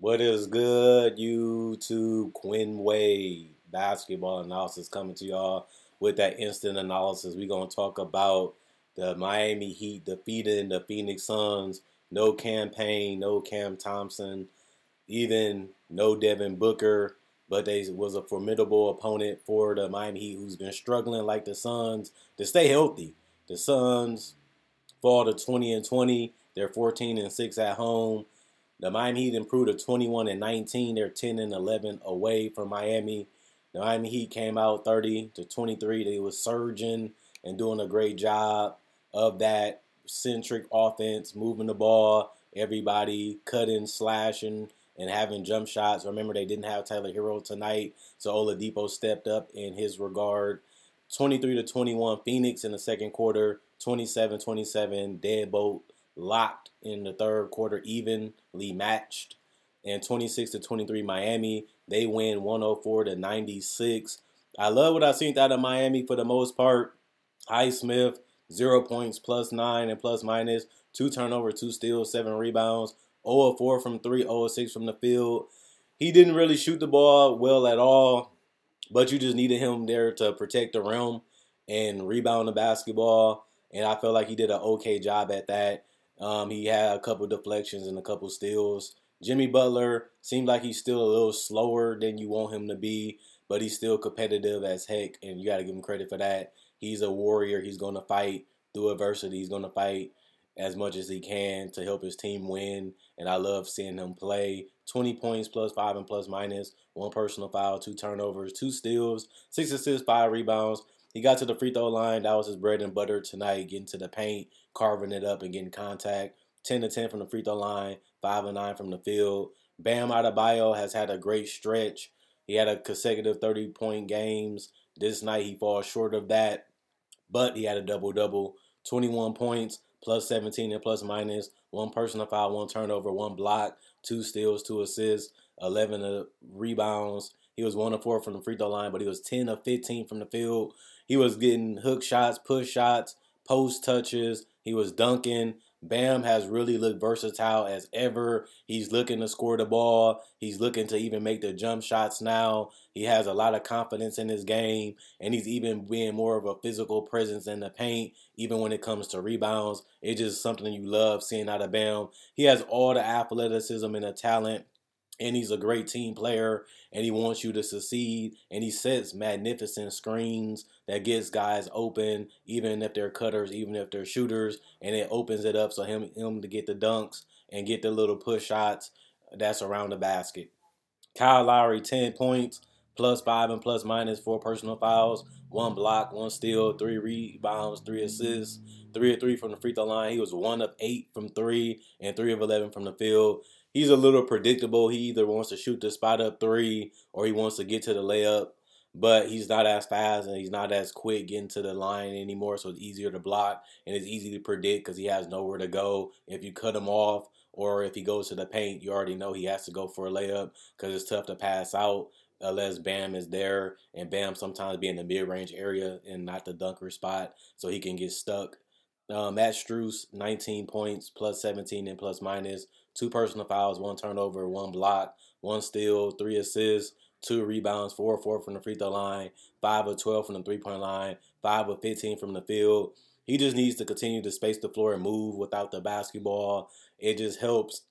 What is good, YouTube? Quinn Wade basketball analysis coming to y'all with that instant analysis. We're gonna talk about the Miami Heat defeating the Phoenix Suns. No Cam Payne, no Cam Thompson, even no Devin Booker, but they was a formidable opponent for the Miami Heat, who's been struggling like the Suns to stay healthy. The Suns fall to 20 and 20. They're 14 and 6 at home. The Miami Heat improved to 21 and 19. They're 10 and 11 away from Miami. The Miami Heat came out 30 to 23. They was surging and doing a great job of that centric offense, moving the ball, everybody cutting, slashing, and having jump shots. Remember, they didn't have Tyler Herro tonight, so Oladipo stepped up in his regard. 23 to 21, Phoenix in the second quarter, 27 27, deadbolt locked in the third quarter, evenly matched. And 26 to 23, Miami. They win 104 to 96. I love what I've seen out of Miami for the most part. Highsmith, zero points, plus nine and plus minus, two turnovers, two steals, seven rebounds, 0 4 from three, 0 6 from the field. He didn't really shoot the ball well at all, but you just needed him there to protect the rim and rebound the basketball. And I felt like he did an okay job at that. Um, he had a couple deflections and a couple steals. Jimmy Butler seemed like he's still a little slower than you want him to be, but he's still competitive as heck, and you got to give him credit for that. He's a warrior. He's going to fight through adversity. He's going to fight as much as he can to help his team win, and I love seeing him play. 20 points plus five and plus minus, one personal foul, two turnovers, two steals, six assists, five rebounds. He got to the free throw line. That was his bread and butter tonight, getting to the paint, carving it up, and getting contact. 10 to 10 from the free throw line, 5 and 9 from the field. Bam Adebayo has had a great stretch. He had a consecutive 30 point games. This night he falls short of that, but he had a double double 21 points, plus 17 and plus minus, one personal foul, one turnover, one block, two steals, two assists, 11 uh, rebounds. He was 1 of 4 from the free throw line, but he was 10 of 15 from the field. He was getting hook shots, push shots, post touches. He was dunking. Bam has really looked versatile as ever. He's looking to score the ball. He's looking to even make the jump shots now. He has a lot of confidence in his game, and he's even being more of a physical presence in the paint, even when it comes to rebounds. It's just something you love seeing out of Bam. He has all the athleticism and the talent and he's a great team player and he wants you to succeed and he sets magnificent screens that gets guys open even if they're cutters even if they're shooters and it opens it up so him him to get the dunks and get the little push shots that's around the basket. Kyle Lowry 10 points plus 5 and plus minus 4 personal fouls one block one steal 3 rebounds 3 assists 3 of 3 from the free throw line. He was 1 of 8 from 3 and 3 of 11 from the field he's a little predictable. He either wants to shoot the spot up three or he wants to get to the layup, but he's not as fast and he's not as quick getting to the line anymore. So it's easier to block and it's easy to predict because he has nowhere to go. If you cut him off or if he goes to the paint, you already know he has to go for a layup because it's tough to pass out unless Bam is there and Bam sometimes be in the mid range area and not the dunker spot, so he can get stuck. Um, Max Strus, 19 points, plus 17 and plus minus two personal fouls, one turnover, one block, one steal, three assists, two rebounds, four or four from the free throw line, five or 12 from the three point line, five or 15 from the field. He just needs to continue to space the floor and move without the basketball. It just helps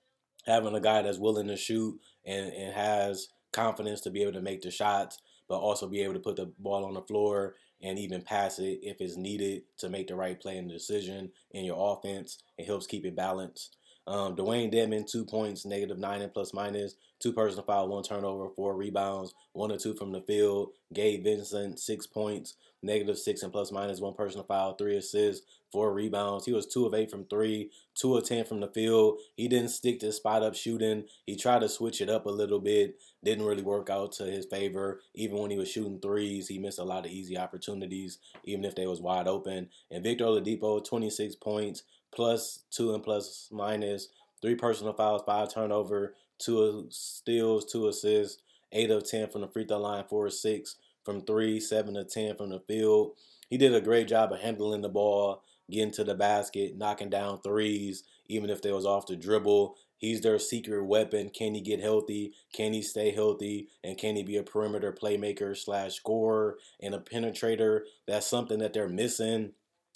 having a guy that's willing to shoot and, and has confidence to be able to make the shots, but also be able to put the ball on the floor and even pass it if it's needed to make the right play and decision in your offense. It helps keep it balanced. Um, Dewayne Dedmon, two points, negative nine and plus minus, two personal foul, one turnover, four rebounds, one or two from the field. Gabe Vincent, six points, negative six and plus minus, one personal foul, three assists, four rebounds. He was two of eight from three, two of ten from the field. He didn't stick to spot up shooting. He tried to switch it up a little bit. Didn't really work out to his favor. Even when he was shooting threes, he missed a lot of easy opportunities, even if they was wide open. And Victor Oladipo, 26 points, plus two and plus minus, three personal fouls, five turnover, two steals, two assists, eight of ten from the free throw line, four or six from three, seven to ten from the field. He did a great job of handling the ball, getting to the basket, knocking down threes, even if they was off the dribble. He's their secret weapon. Can he get healthy? Can he stay healthy? And can he be a perimeter playmaker slash scorer and a penetrator? That's something that they're missing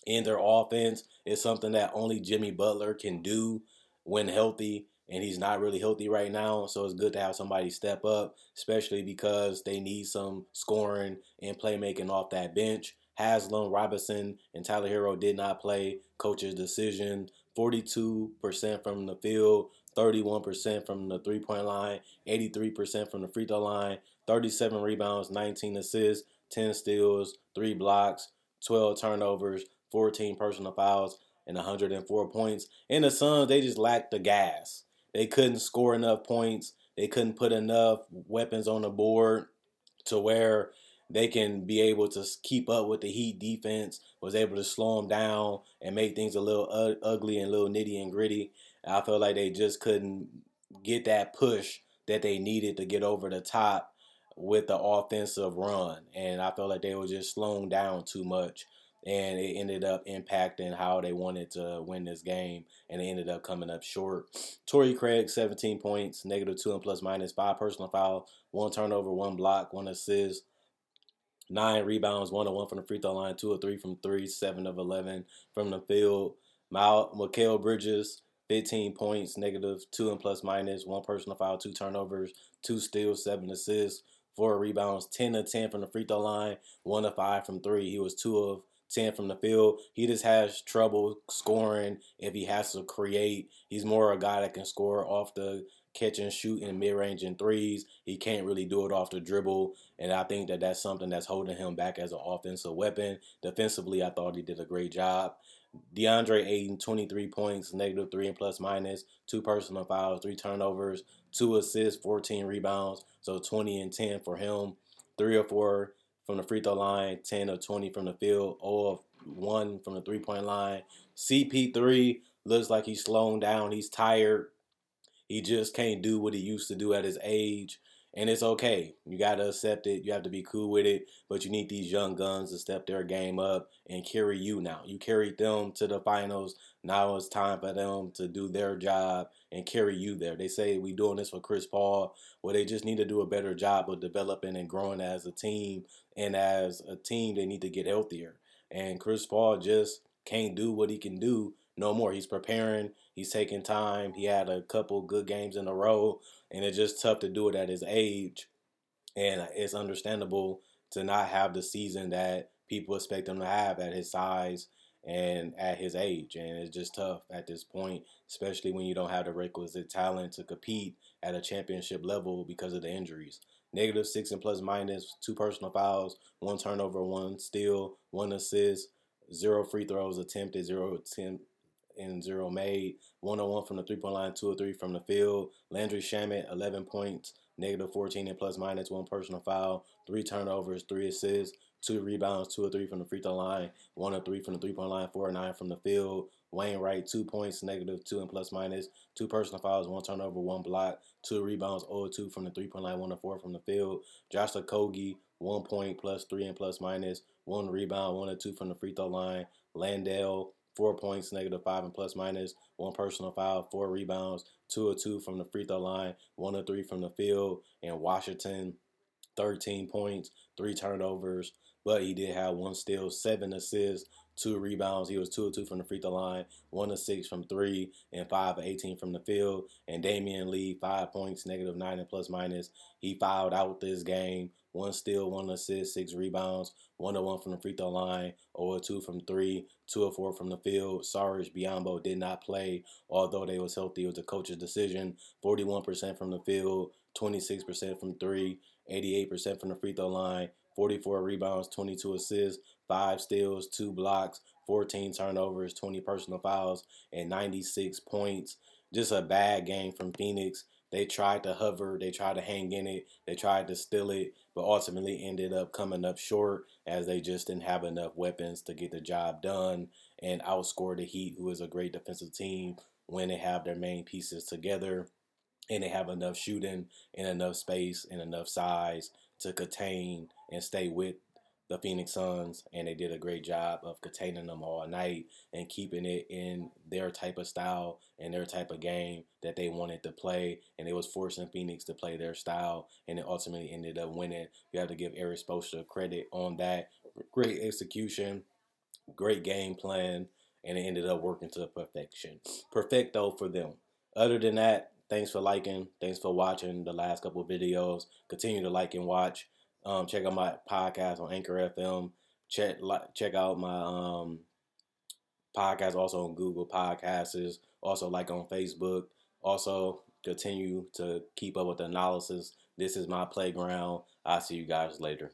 in their offense. It's something that only Jimmy Butler can do when healthy. And he's not really healthy right now. So it's good to have somebody step up, especially because they need some scoring and playmaking off that bench. Haslem, Robinson, and Tyler Herro did not play. Coach's decision 42% from the field, 31% from the three point line, 83% from the free throw line, 37 rebounds, 19 assists, 10 steals, 3 blocks, 12 turnovers, 14 personal fouls, and 104 points. And the Suns, they just lacked the gas. They couldn't score enough points. They couldn't put enough weapons on the board to where they can be able to keep up with the Heat defense, was able to slow them down and make things a little u- ugly and a little nitty and gritty. I felt like they just couldn't get that push that they needed to get over the top with the offensive run. And I felt like they were just slowing down too much. And it ended up impacting how they wanted to win this game. And it ended up coming up short. Torrey Craig, 17 points, negative two and plus minus, five personal foul, one turnover, one block, one assist nine rebounds, one of one from the free throw line, two or three from three, seven of eleven from the field. Mal Mikal Bridges, 15 points, negative two and plus minus, one personal foul, two turnovers, two steals, seven assists, four rebounds, 10 of 10 from the free throw line, one of five from three. He was two of 10 from the field. He just has trouble scoring if he has to create. He's more a guy that can score off the catch and shoot in mid range and threes. He can't really do it off the dribble. And I think that that's something that's holding him back as an offensive weapon. Defensively, I thought he did a great job. DeAndre Ayton, 23 points, negative three and plus minus, two personal fouls, three turnovers, two assists, 14 rebounds. So 20 and 10 for him. Three or four from the free throw line, 10 or 20 from the field, or 1 from the three point line. CP3 looks like he's slowing down. He's tired. He just can't do what he used to do at his age. And it's okay. You got to accept it. You have to be cool with it. But you need these young guns to step their game up and carry you now. You carried them to the finals. Now it's time for them to do their job and carry you there. They say we doing this for Chris Paul. Well, they just need to do a better job of developing and growing as a team. And as a team, they need to get healthier. And Chris Paul just can't do what he can do no more. He's preparing. He's taking time. He had a couple good games in a row, and it's just tough to do it at his age. And it's understandable to not have the season that people expect him to have at his size and at his age. And it's just tough at this point, especially when you don't have the requisite talent to compete at a championship level because of the injuries. Negative six and plus minus, two personal fouls, one turnover, one steal, one assist, zero free throws attempted, zero attempt and zero made. One on one from the three point line, two or three from the field. Landry Shamet, 11 points, negative 14 and plus minus, one personal foul, three turnovers, three assists, two rebounds, two or three from the free throw line, one or three from the three point line, four or nine from the field. Wainright, two points, negative two and plus minus, two personal fouls, one turnover, one block, two rebounds, 0 2 from the three point line, one or four from the field. Josh Okogie, one point plus three and plus minus, one rebound, one or two from the free throw line. Landale, four points, negative five and plus minus, one personal foul, four rebounds, two or two from the free throw line, one or three from the field, and Washington, 13 points, three turnovers, but he did have one steal, seven assists, two rebounds. He was two or two from the free throw line, one or six from three, and five or 18 from the field. And Damion Lee, five points, negative nine and plus minus. He fouled out this game, one steal, one assist, six rebounds, one to one from the free throw line, 0 2 from three, two or four from the field. Sarge Biyombo did not play, although they was healthy. It was a coach's decision. 41% from the field, 26% from three, 88% from the free throw line, 44 rebounds, 22 assists, five steals, two blocks, 14 turnovers, 20 personal fouls, and 96 points. Just a bad game from Phoenix. They tried to hover, they tried to hang in it, they tried to steal it, but ultimately ended up coming up short as they just didn't have enough weapons to get the job done and outscore the Heat, who is a great defensive team when they have their main pieces together and they have enough shooting and enough space and enough size to contain and stay with the Phoenix Suns, and they did a great job of containing them all night and keeping it in their type of style and their type of game that they wanted to play. And it was forcing Phoenix to play their style, and it ultimately ended up winning. You have to give Erik Spoelstra credit on that. Great execution, great game plan, and it ended up working to perfection. Perfect though for them. Other than that, thanks for liking. Thanks for watching the last couple videos. Continue to like and watch. Um, check out my podcast on Anchor FM. Check check out my um, podcast also on Google Podcasts. Also like on Facebook. Also continue to keep up with the analysis. This is my playground. I'll see you guys later.